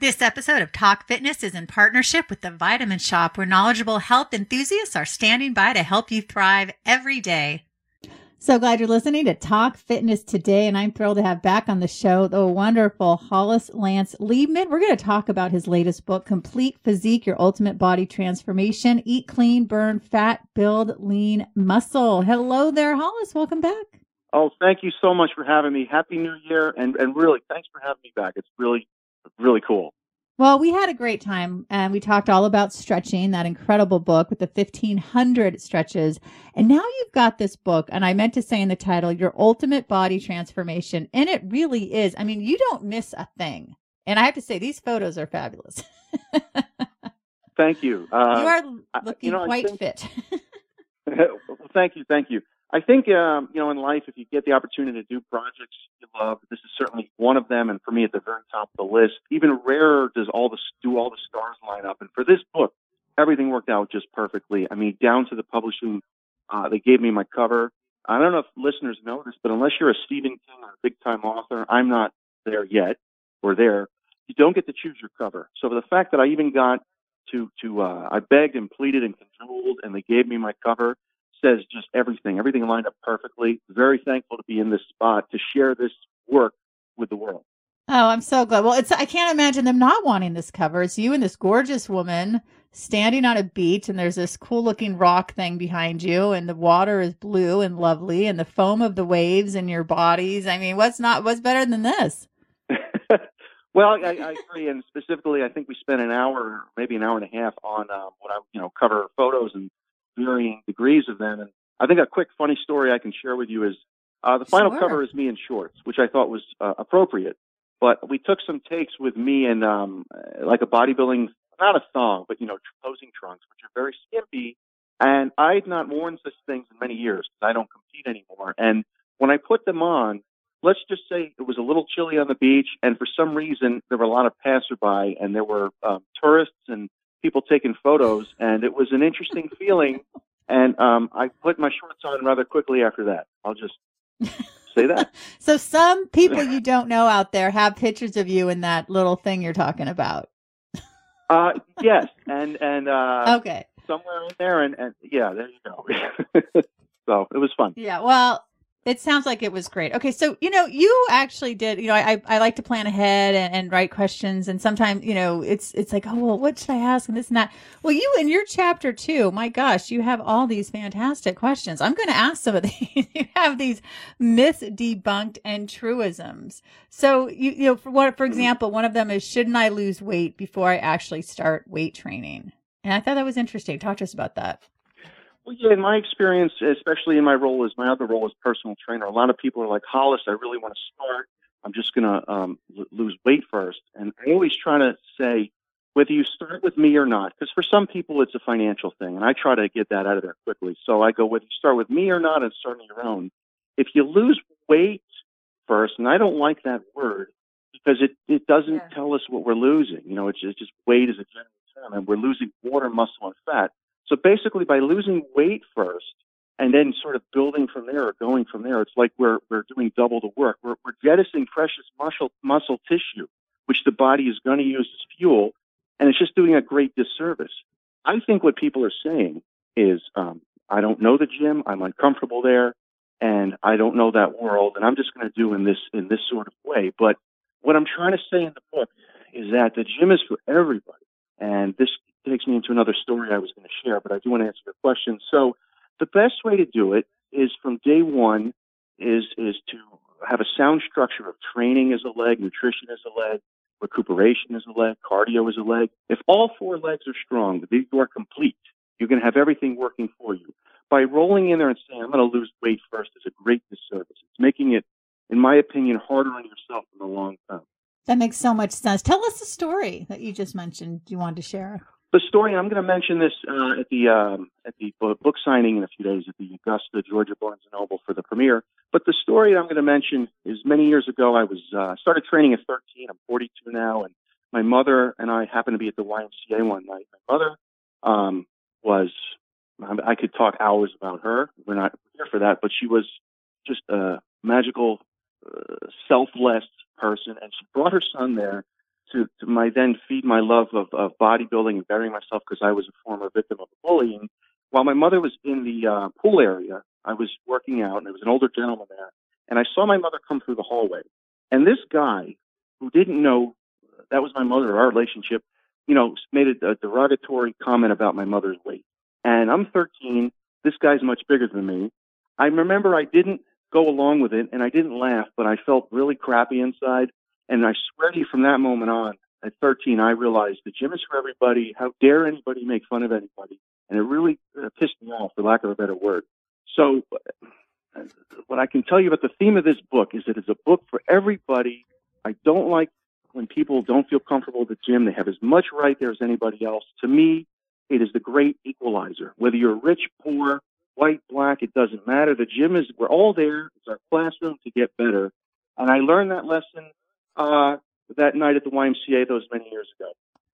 This episode of Talk Fitness is in partnership with the Vitamin Shoppe, where knowledgeable health enthusiasts are standing by to help you thrive every day. So glad you're listening to Talk Fitness today, and I'm thrilled to have back on the show the wonderful Hollis Lance Liebman. We're going to talk about his latest book, Complete Physique Your Ultimate Body Transformation Eat Clean, Burn Fat, Build Lean Muscle. Hello there, Hollis. Welcome back. Oh, thank you so much for having me. Happy New Year, and, and really, thanks for having me back. It's really really cool. Well, we had a great time and we talked all about stretching, that incredible book with the 1500 stretches. And now you've got this book, and I meant to say in the title, Your Ultimate Body Transformation. And it really is. I mean, you don't miss a thing. And I have to say, these photos are fabulous. thank you. Uh, you are looking you know, quite think, fit. well, thank you. Thank you. I think um, you know in life, if you get the opportunity to do projects you love, this is certainly one of them. And for me, at the very top of the list. Even rarer does all the do all the stars line up. And for this book, everything worked out just perfectly. I mean, down to the publishing, uh, they gave me my cover. I don't know if listeners know this, but unless you're a Stephen King or a big time author, I'm not there yet or there. You don't get to choose your cover. So the fact that I even got to to uh, I begged and pleaded and cajoled, and they gave me my cover says just everything. Everything lined up perfectly. Very thankful to be in this spot to share this work with the world. Oh, I'm so glad. Well, it's I can't imagine them not wanting this cover. It's you and this gorgeous woman standing on a beach and there's this cool looking rock thing behind you and the water is blue and lovely and the foam of the waves in your bodies. I mean, what's not what's better than this? well, I, I, agree, and specifically, I think we spent an hour, maybe an hour and a half on um, what I, you know, cover photos and varying degrees of them. And I think a quick funny story I can share with you is uh, the final sure. cover is me in shorts, which I thought was uh, appropriate. But we took some takes with me in um, like a bodybuilding, not a thong, but you know, posing trunks, which are very skimpy. And I had not worn such things in many years because I don't compete anymore. And when I put them on, let's just say it was a little chilly on the beach, and for some reason there were a lot of passerby, and there were um, tourists and people taking photos, and it was an interesting feeling. And um, I put my shorts on rather quickly after that. I'll just say that. so some people you don't know out there have pictures of you in that little thing you're talking about. uh, yes, and and uh, okay, somewhere in there, and, and yeah, there you go. so it was fun. Yeah, well, it sounds like it was great. Okay, so you know, you actually did. You know, I I like to plan ahead and, and write questions, and sometimes you know, it's it's like, oh well, what should I ask and this and that. Well, you in your chapter two, my gosh, you have all these fantastic questions. I'm going to ask some of these. you have these myths debunked and truisms. So you you know, for what for example, one of them is, shouldn't I lose weight before I actually start weight training? And I thought that was interesting. Talk to us about that. Well, yeah, in my experience, especially in my role as my other role as personal trainer, a lot of people are like, Hollis, I really want to start. I'm just going to um, l- lose weight first. And I always try to say, whether you start with me or not, because for some people it's a financial thing, and I try to get that out of there quickly. So I go, whether you start with me or not and start on your own, if you lose weight first, and I don't like that word because it, it doesn't yeah. tell us what we're losing. You know, it's, it's just weight is a general term, and we're losing water, muscle, and fat. So basically, by losing weight first and then sort of building from there or going from there, it's like we're, we're doing double the work. We're, we're jettisoning precious muscle, muscle tissue, which the body is going to use as fuel, and it's just doing a great disservice. I think what people are saying is, um, I don't know the gym, I'm uncomfortable there, and I don't know that world, and I'm just going to do in this in this sort of way. But what I'm trying to say in the book is that the gym is for everybody, and this takes me into another story I was going to share, but I do want to answer your question. So the best way to do it is from day one is is to have a sound structure of training as a leg, nutrition as a leg, recuperation as a leg, cardio as a leg. If all four legs are strong, these are complete, you're going to have everything working for you. By rolling in there and saying, I'm going to lose weight first is a great disservice. It's making it, in my opinion, harder on yourself in the long term. That makes so much sense. Tell us the story that you just mentioned you wanted to share the story. I'm going to mention this uh, at the um, at the book signing in a few days at the Augusta, Georgia Barnes and Noble for the premiere. But the story I'm going to mention is many years ago. I was uh, started training at 13. I'm 42 now, and my mother and I happened to be at the YMCA one night. My mother um, was I could talk hours about her. We're not here for that, but she was just a magical, uh, selfless person, and she brought her son there to, to my then feed my love of, of bodybuilding and bettering myself because I was a former victim of bullying. While my mother was in the uh, pool area, I was working out, and there was an older gentleman there, and I saw my mother come through the hallway. And this guy, who didn't know that was my mother, our relationship, you know, made a, a derogatory comment about my mother's weight. And I'm 13. This guy's much bigger than me. I remember I didn't go along with it and I didn't laugh, but I felt really crappy inside. And I swear to you, from that moment on, at 13, I realized the gym is for everybody. How dare anybody make fun of anybody? And it really uh, pissed me off, for lack of a better word. So, uh, what I can tell you about the theme of this book is that it's a book for everybody. I don't like when people don't feel comfortable at the gym. They have as much right there as anybody else. To me, it is the great equalizer. Whether you're rich, poor, white, black, it doesn't matter. The gym is, we're all there. It's our classroom to get better. And I learned that lesson uh, that night at the YMCA those many years ago.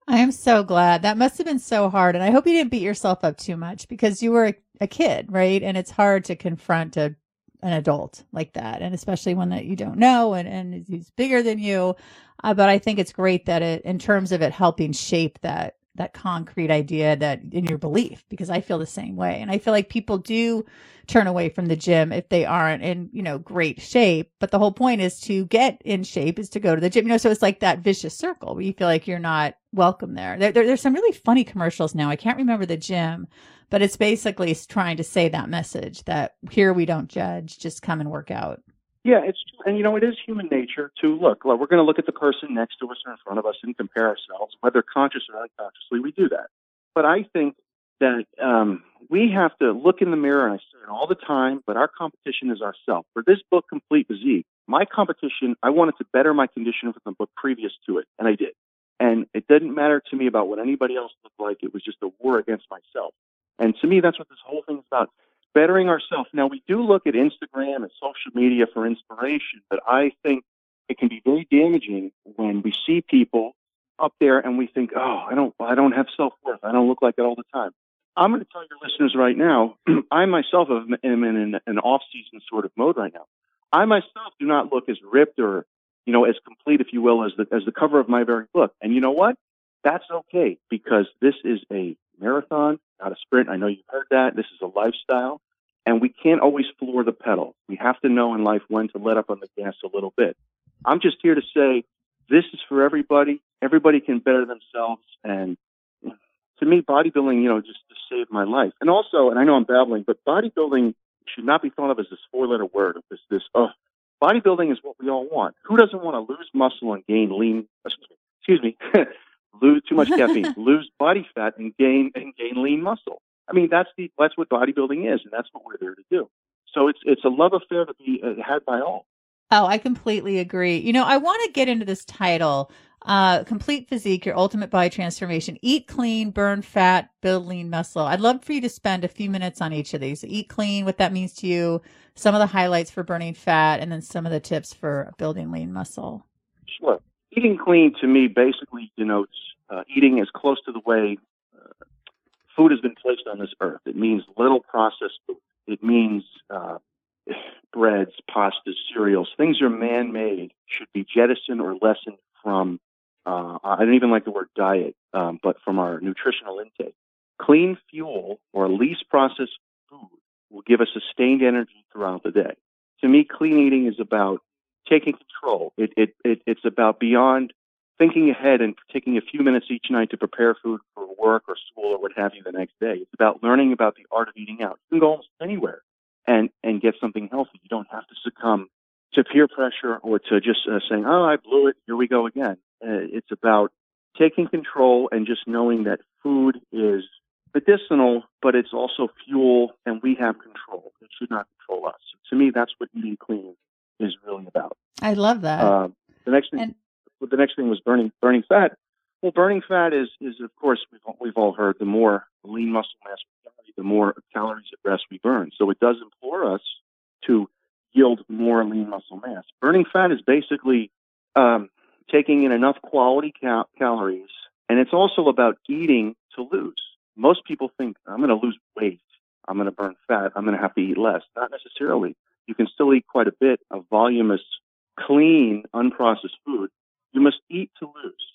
I am so glad. That must have been so hard. And I hope you didn't beat yourself up too much because you were a, a kid, right? And it's hard to confront a an adult like that and especially one that you don't know and, and he's bigger than you uh, but i think it's great that it in terms of it helping shape that that concrete idea that in your belief because I feel the same way. And I feel like people do turn away from the gym if they aren't in, you know, great shape. But the whole point is to get in shape is to go to the gym. You know, so it's like that vicious circle where you feel like you're not welcome there. there, there there's some really funny commercials now. I can't remember the gym, but it's basically trying to say that message that here we don't judge, just come and work out. Yeah, it's and you know it is human nature to look. Well, we're going to look at the person next to us or in front of us and compare ourselves, whether conscious or unconsciously. We do that, but I think that um, we have to look in the mirror, and I say it all the time. But our competition is ourselves. For this book, Complete Physique, my competition, I wanted to better my condition from the book previous to it, and I did. And it didn't matter to me about what anybody else looked like. It was just a war against myself. And to me, that's what this whole thing is about bettering ourselves. Now, we do look at Instagram and social media for inspiration, but I think it can be very damaging when we see people up there and we think, oh, I don't, I don't have self worth. I don't look like it all the time. I'm going to tell your listeners right now, I myself am in an, an off season sort of mode right now. I myself do not look as ripped or, you know, as complete, if you will, as the, as the cover of my very book. And you know what? That's okay because this is a marathon, not a sprint. I know you've heard that. This is a lifestyle. And we can't always floor the pedal. We have to know in life when to let up on the gas a little bit. I'm just here to say this is for everybody. Everybody can better themselves. And to me, bodybuilding, you know, just, just saved my life. And also, and I know I'm babbling, but bodybuilding should not be thought of as this four letter word of this, this, oh, bodybuilding is what we all want. Who doesn't want to lose muscle and gain lean, excuse me, lose too much caffeine, lose body fat and gain, and gain lean muscle? I mean, that's the that's what bodybuilding is, and that's what we're there to do. So it's it's a love affair to be uh, had by all. Oh, I completely agree. You know, I want to get into this title, uh, Complete Physique, Your Ultimate Body Transformation. Eat clean, burn fat, build lean muscle. I'd love for you to spend a few minutes on each of these. Eat clean, what that means to you, some of the highlights for burning fat, and then some of the tips for building lean muscle. Sure. Eating clean to me basically denotes eating as close to the way food has been placed on this earth. It means little processed food. It means uh, breads, pastas, cereals, things are man-made should be jettisoned or lessened from. Uh, I don't even like the word diet, um, but from our nutritional intake. Clean fuel or least processed food will give us sustained energy throughout the day. To me, clean eating is about taking control. It, it, it, it's about beyond thinking ahead and taking a few minutes each night to prepare food for work or school or what have you the next day. It's about learning about the art of eating out. You can go almost anywhere and and get something healthy. You don't have to succumb to peer pressure or to just uh, saying, "Oh, I blew it. Here we go again." Uh, it's about taking control and just knowing that food is medicinal, but it's also fuel, and we have control. It should not control us. To me, that's what eating clean is really about. I love that. Uh, the next thing. And- the next thing was burning burning fat. Well, burning fat is is of course we've we've all heard the more lean muscle mass we carry, the more calories at rest we burn. So it does implore us to yield more lean muscle mass. Burning fat is basically um, taking in enough quality cal- calories, and it's also about eating to lose. Most people think I'm going to lose weight, I'm going to burn fat, I'm going to have to eat less. Not necessarily. You can still eat quite a bit of voluminous, clean, unprocessed food you must eat to lose.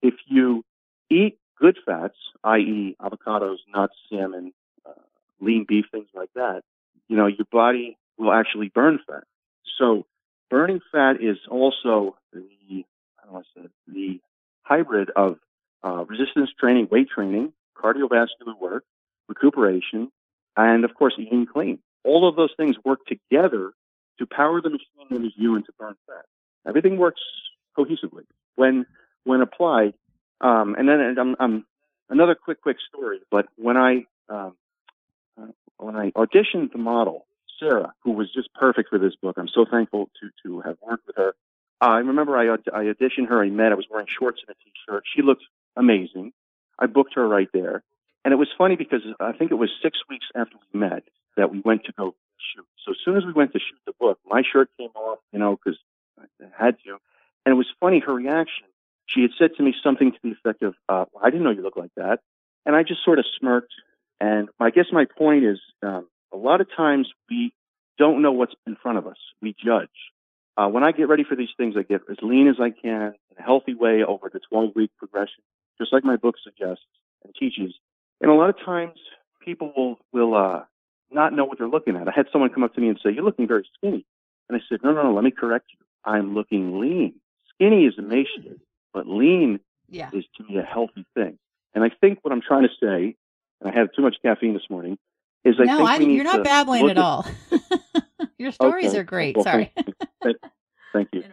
if you eat good fats, i.e., avocados, nuts, salmon, uh, lean beef, things like that, you know, your body will actually burn fat. So burning fat is also the, how do I say, the hybrid of uh, resistance training, weight training, cardiovascular work, recuperation, and of course eating clean. All of those things work together to power the machine that is you and to burn fat. Everything works cohesively when when applied. Um, and then I'm, I'm, another quick quick story. But when I um, uh, when I auditioned the model Sarah, who was just perfect for this book, I'm so thankful to to have worked with her. I remember I, I auditioned her. I met. I was wearing shorts and a t-shirt. She looked amazing. I booked her right there. And it was funny because I think it was six weeks after we met that we went to go shoot. So as soon as we went to shoot the book, my shirt came off, you know, because I had to. And it was funny, her reaction. She had said to me something to the effect of, uh, I didn't know you looked like that. And I just sort of smirked. And I guess my point is, um, a lot of times we don't know what's in front of us. We judge. Uh, when I get ready for these things, I get as lean as I can in a healthy way over the 12 week progression, just like my book suggests and teaches. And a lot of times people will, will, uh, not know what they're looking at. I had someone come up to me and say, you're looking very skinny. And I said, no, no, no, let me correct you. I'm looking lean. Skinny is emaciated, but lean yeah. is to me a healthy thing. And I think what I'm trying to say, and I had too much caffeine this morning, is I no, think I, you're not babbling at, at all. Your stories okay. are great. Well, Sorry. Thank, thank you.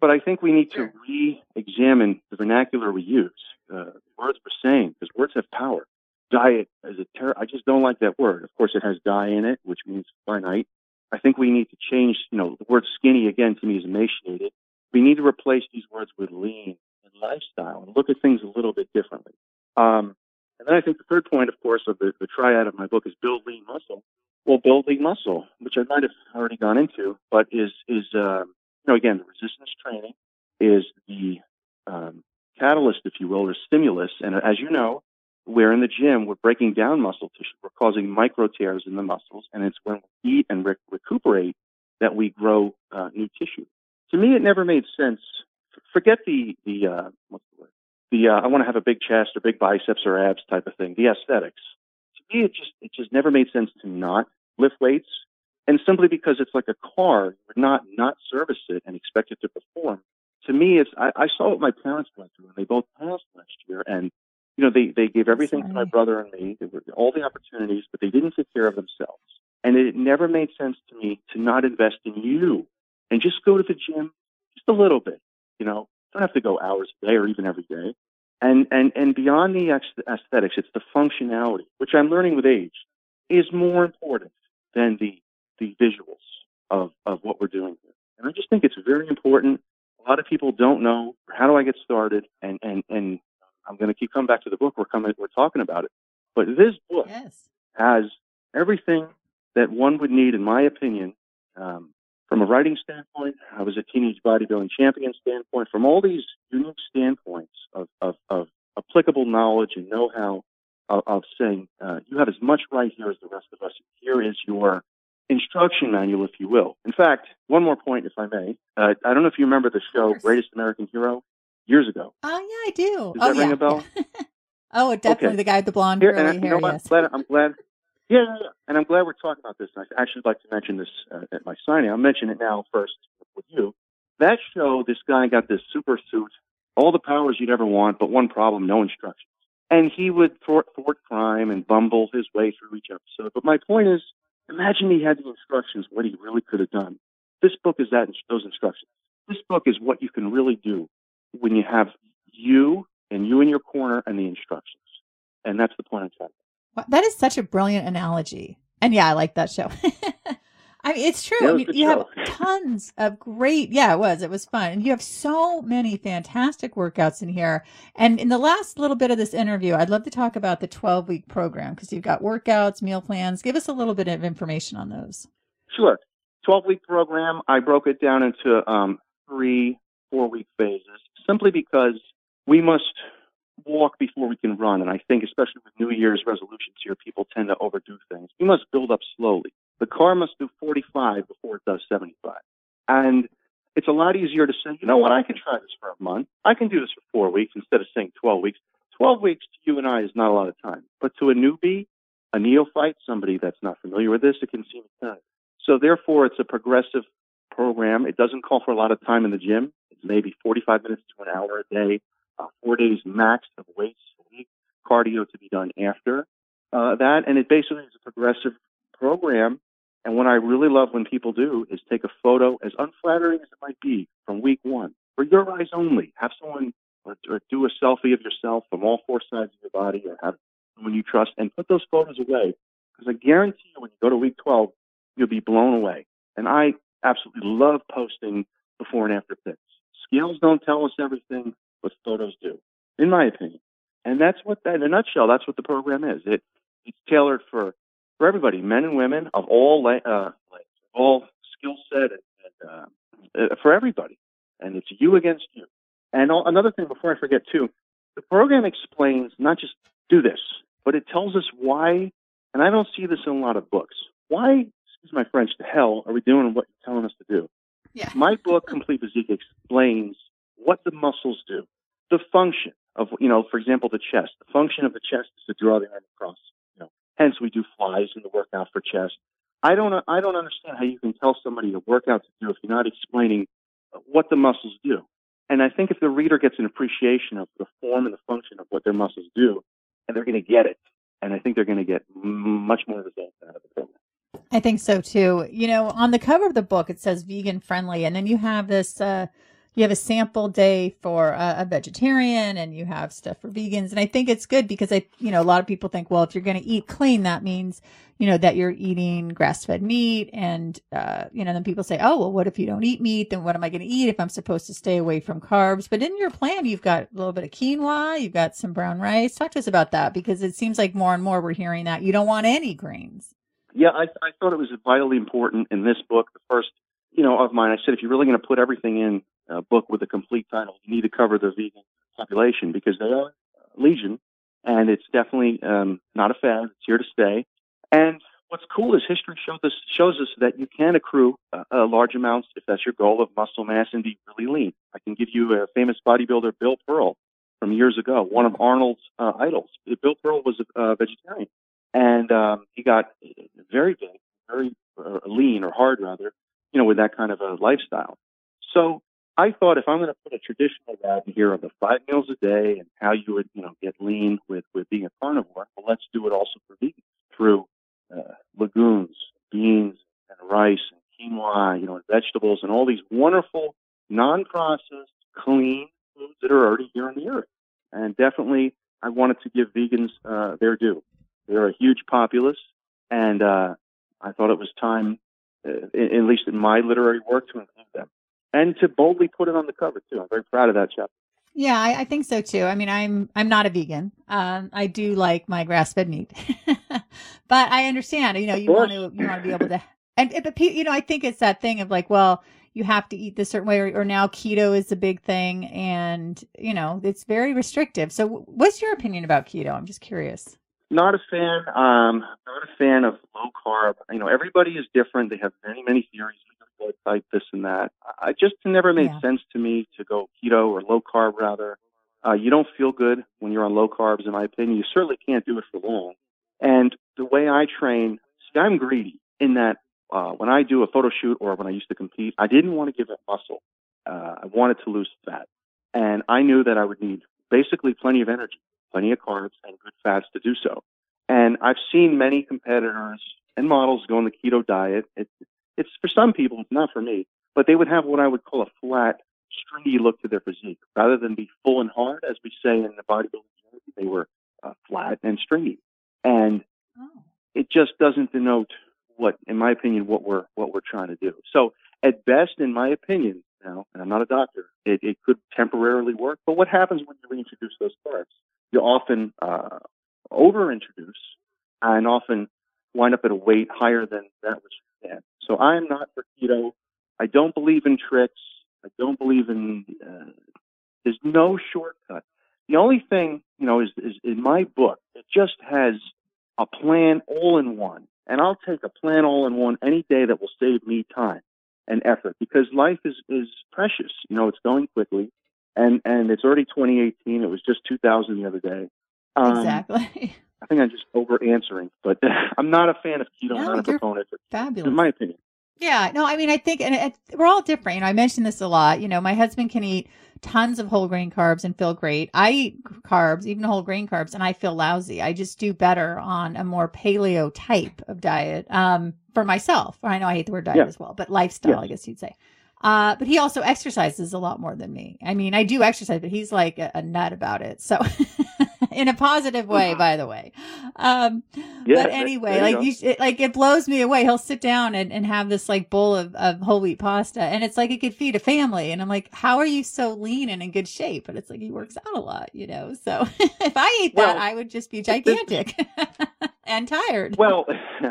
But I think we need sure. to re-examine the vernacular we use. Uh, words we're saying, because words have power. Diet is a ter- I just don't like that word. Of course, it has die in it, which means finite. I think we need to change, you know, the word skinny again to me is emaciated. We need to replace these words with lean and lifestyle and look at things a little bit differently. Um, and then I think the third point, of course, of the, the triad of my book is build lean muscle. Well, build lean muscle, which I might have already gone into, but is, is, uh, you know, again, resistance training is the, um, catalyst, if you will, or stimulus. And as you know, we're in the gym, we're breaking down muscle tissue. We're causing micro tears in the muscles. And it's when we eat and recuperate that we grow uh, new tissue. To me, it never made sense. Forget the, the, uh, what's the word? The, uh, I want to have a big chest or big biceps or abs type of thing, the aesthetics. To me, it just, it just never made sense to not lift weights. And simply because it's like a car, you would not, not service it and expect it to perform. To me, it's, I, I saw what my parents went through and they both passed last year and you know, they, they gave everything Sorry. to my brother and me. They were all the opportunities, but they didn't take care of themselves. And it never made sense to me to not invest in you and just go to the gym just a little bit. You know, don't have to go hours a day or even every day. And, and, and beyond the aesthetics, it's the functionality, which I'm learning with age, is more important than the, the visuals of, of what we're doing here. And I just think it's very important. A lot of people don't know how do I get started, and, and, and I'm going to keep coming back to the book. We're coming, we're talking about it. But this book yes. has everything that one would need, in my opinion, um, from a writing standpoint. I was a teenage bodybuilding champion standpoint. From all these unique standpoints of, of, of applicable knowledge and know-how of, of saying, uh, you have as much right here as the rest of us. Here is your instruction manual, if you will. In fact, one more point, if I may. Uh, I don't know if you remember the show Greatest American Hero years ago. Oh yeah, I do. Does oh that yeah. ring a bell? oh, definitely okay. the guy with the blonde Here, curly I, hair. You know yes. I'm glad. I'm glad. Yeah, and I'm glad we're talking about this. I actually like to mention this uh, at my signing. I'll mention it now first with you. That show, this guy got this super suit, all the powers you'd ever want, but one problem: no instructions. And he would thwart, thwart crime and bumble his way through each episode. But my point is, imagine he had the instructions, what he really could have done. This book is that those instructions. This book is what you can really do when you have you and you in your corner and the instructions. And that's the point I'm trying to Wow, That is such a brilliant analogy. And yeah, I like that show. I mean, it's true. I mean, you have tons of great, yeah, it was. It was fun. And you have so many fantastic workouts in here. And in the last little bit of this interview, I'd love to talk about the 12 week program because you've got workouts, meal plans. Give us a little bit of information on those. Sure. 12 week program, I broke it down into um, three four week phases simply because we must walk before we can run. And I think, especially with New Year's resolutions here, people tend to overdo things. We must build up slowly. The car must do 45 before it does 75. And it's a lot easier to say, you know what, I can try this for a month. I can do this for four weeks instead of saying 12 weeks. 12 weeks to you and I is not a lot of time. But to a newbie, a neophyte, somebody that's not familiar with this, it can seem time. So therefore, it's a progressive program. It doesn't call for a lot of time in the gym. It's maybe 45 minutes to an hour a day, uh, four days max of weights a week, cardio to be done after uh, that. And it basically is a progressive program. And what I really love when people do is take a photo, as unflattering as it might be, from week one, for your eyes only. Have someone or, or do a selfie of yourself from all four sides of your body, or have someone you trust, and put those photos away. Because I guarantee you, when you go to week 12, you'll be blown away. And I absolutely love posting before and after pics. Scales don't tell us everything, but photos do, in my opinion. And that's what, in a nutshell, that's what the program is. It, it's tailored for, for everybody, men and women of all, uh, all skill set and, and uh, uh, for everybody. And it's you against you. And all, another thing before I forget too, the program explains not just do this, but it tells us why, and I don't see this in a lot of books. Why excuse my French, the hell are we doing what you're telling us to do? Yeah. My book, Complete Physique, explains what the muscles do, the function of, you know, for example, the chest. The function of the chest is to draw the arm across. You know, hence we do flies in the workout for chest. I don't, I don't understand how you can tell somebody a workout to do if you're not explaining what the muscles do. And I think if the reader gets an appreciation of the form and the function of what their muscles do, and they're going to get it, and I think they're going to get much more results out of the program. I think so too. You know, on the cover of the book, it says vegan friendly, and then you have this, uh, you have a sample day for a, a, vegetarian and you have stuff for vegans. And I think it's good because I, you know, a lot of people think, well, if you're going to eat clean, that means, you know, that you're eating grass fed meat. And, uh, you know, then people say, oh, well, what if you don't eat meat? Then what am I going to eat if I'm supposed to stay away from carbs? But in your plan, you've got a little bit of quinoa, you've got some brown rice. Talk to us about that because it seems like more and more we're hearing that you don't want any grains. Yeah, I, I thought it was vitally important in this book, the first, you know, of mine. I said, if you're really going to put everything in a book with a complete title, you need to cover the vegan population because they are legion, and it's definitely um, not a fad. It's here to stay. And what's cool is history shows us shows us that you can accrue uh, uh, large amounts if that's your goal of muscle mass and be really lean. I can give you a famous bodybuilder, Bill Pearl, from years ago, one of Arnold's uh, idols. Bill Pearl was a uh, vegetarian and um, he got very big, very uh, lean or hard rather, you know, with that kind of a lifestyle. So I thought if I'm going to put a traditional in here of the five meals a day and how you would, you know, get lean with with being a carnivore, well, let's do it also for vegans through uh, legumes, beans, and rice, and quinoa, you know, and vegetables, and all these wonderful non-processed, clean foods that are already here on the earth. And definitely, I wanted to give vegans uh, their due. They're a huge populace, and uh, I thought it was time, uh, at least in my literary work, to include them and to boldly put it on the cover too. I'm very proud of that chapter. Yeah, I, I, think so too. I mean, I'm I'm not a vegan. Um, I do like my grass fed meat, but I understand. You know, you want to you want to be able to, and but you know, I think it's that thing of like, well, you have to eat this certain way, or, or now keto is a big thing, and you know, it's very restrictive. So, what's your opinion about keto? I'm just curious. Not a fan. Um, not a fan of low carb. You know, everybody is different. They have many, many theories. Blood type, this and that. I just never made yeah. sense to me to go keto or low carb rather. Uh, you don't feel good when you're on low carbs, in my opinion. You certainly can't do it for long. And the way I train, see, I'm greedy in that uh, when I do a photo shoot or when I used to compete, I didn't want to give up muscle. Uh, I wanted to lose fat. And I knew that I would need basically plenty of energy plenty of carbs and good fats to do so. And I've seen many competitors and models go on the keto diet. It, it's for some people, it's not for me, but they would have what I would call a flat, stringy look to their physique. Rather than be full and hard, as we say in the bodybuilding, they were uh, flat and stringy. And oh. it just doesn't denote what, in my opinion, what we're what we're trying to do. So at best, in my opinion, now, and I'm not a doctor, it, it could temporarily work. But what happens when you reintroduce those carbs? you often uh, over introduce and often wind up at a weight higher than that which you can. So I am not for keto. I don't believe in tricks. I don't believe in. Uh, there's no shortcut. The only thing you know is, is in my book. It just has a plan all in one, and I'll take a plan all in one any day that will save me time. and effort because life is is precious. You know, it's going quickly, and and it's already 2018. It was just 2000 the other day. Um, exactly. I think I'm just over answering, but I'm not a fan of keto. No, not a proponent. Fabulous. In my opinion. Yeah, no, I mean, I think, and it, we're all different. You know, I mentioned this a lot. You know, my husband can eat tons of whole grain carbs and feel great. I eat carbs, even whole grain carbs, and I feel lousy. I just do better on a more paleo type of diet um, for myself. I know I hate the word diet yeah. as well, but lifestyle, yeah. I guess you'd say. Uh, but he also exercises a lot more than me. I mean, I do exercise, but he's like a, a nut about it. So in a positive way, uh-huh. by the way. Um, yeah, but anyway, like you, it, like it blows me away. He'll sit down and, and have this like bowl of, of whole wheat pasta and it's like it could feed a family. And I'm like, how are you so lean and in good shape? But it's like he works out a lot, you know? So if I ate that, well, I would just be gigantic and tired. Well,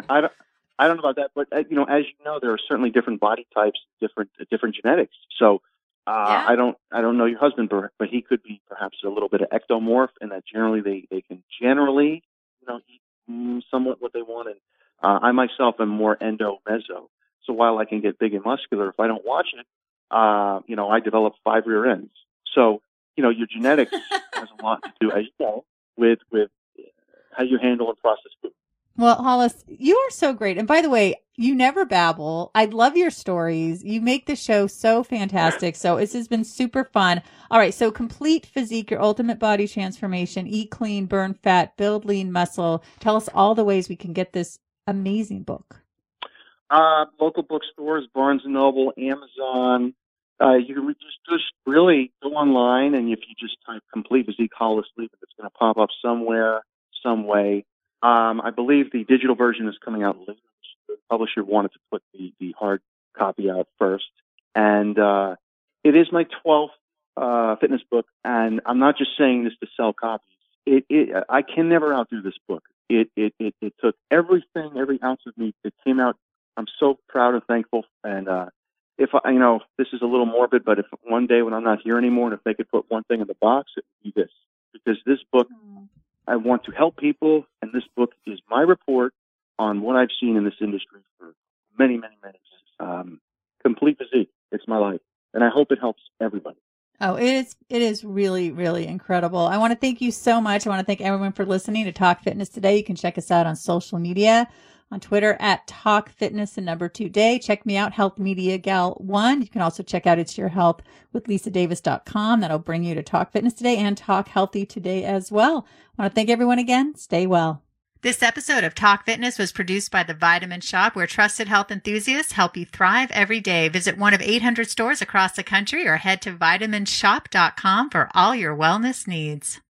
I don't, I don't know about that, but uh, you know, as you know, there are certainly different body types, different uh, different genetics. So uh, yeah. I don't I don't know your husband, but he could be perhaps a little bit of ectomorph, and that generally they they can generally you know eat mm, somewhat what they want. And uh, I myself am more endo meso. So while I can get big and muscular, if I don't watch it, uh, you know, I develop five rear ends. So you know, your genetics has a lot to do, as you know, with with how you handle and process food. Well, Hollis, you are so great. And by the way, you never babble. I love your stories. You make the show so fantastic. So this has been super fun. All right. So complete physique, your ultimate body transformation, eat clean, burn fat, build lean muscle. Tell us all the ways we can get this amazing book. Uh, local bookstores, Barnes and Noble, Amazon. Uh, you can just, just really go online and if you just type complete physique Hollis Liebman, it's going to pop up somewhere, some way. Um, I believe the digital version is coming out later. The publisher wanted to put the, the hard copy out first. And uh, it is my 12th uh, fitness book. And I'm not just saying this to sell copies. It, it, I can never outdo this book. It, it, it, it took everything, every ounce of me. It came out. I'm so proud and thankful. And uh, if I, you know, this is a little morbid, but if one day when I'm not here anymore, and if they could put one thing in the box, it would be this, because this book mm. I want to help people, and this book is my report on what I've seen in this industry for many, many, many years. Um, complete physique. It's my life, and I hope it helps everybody. Oh, it is it is really really incredible. I want to thank you so much. I want to thank everyone for listening to Talk Fitness today. You can check us out on social media on Twitter at Talk Fitness and number two day. Check me out, Health Media Gal One. You can also check out It's Your Health with LisaDavis.com. That'll bring you to Talk Fitness today and Talk Healthy today as well. I want to thank everyone again. Stay well. This episode of Talk Fitness was produced by The Vitamin Shoppe, where trusted health enthusiasts help you thrive every day. Visit one of 800 stores across the country or head to vitaminshoppe.com for all your wellness needs.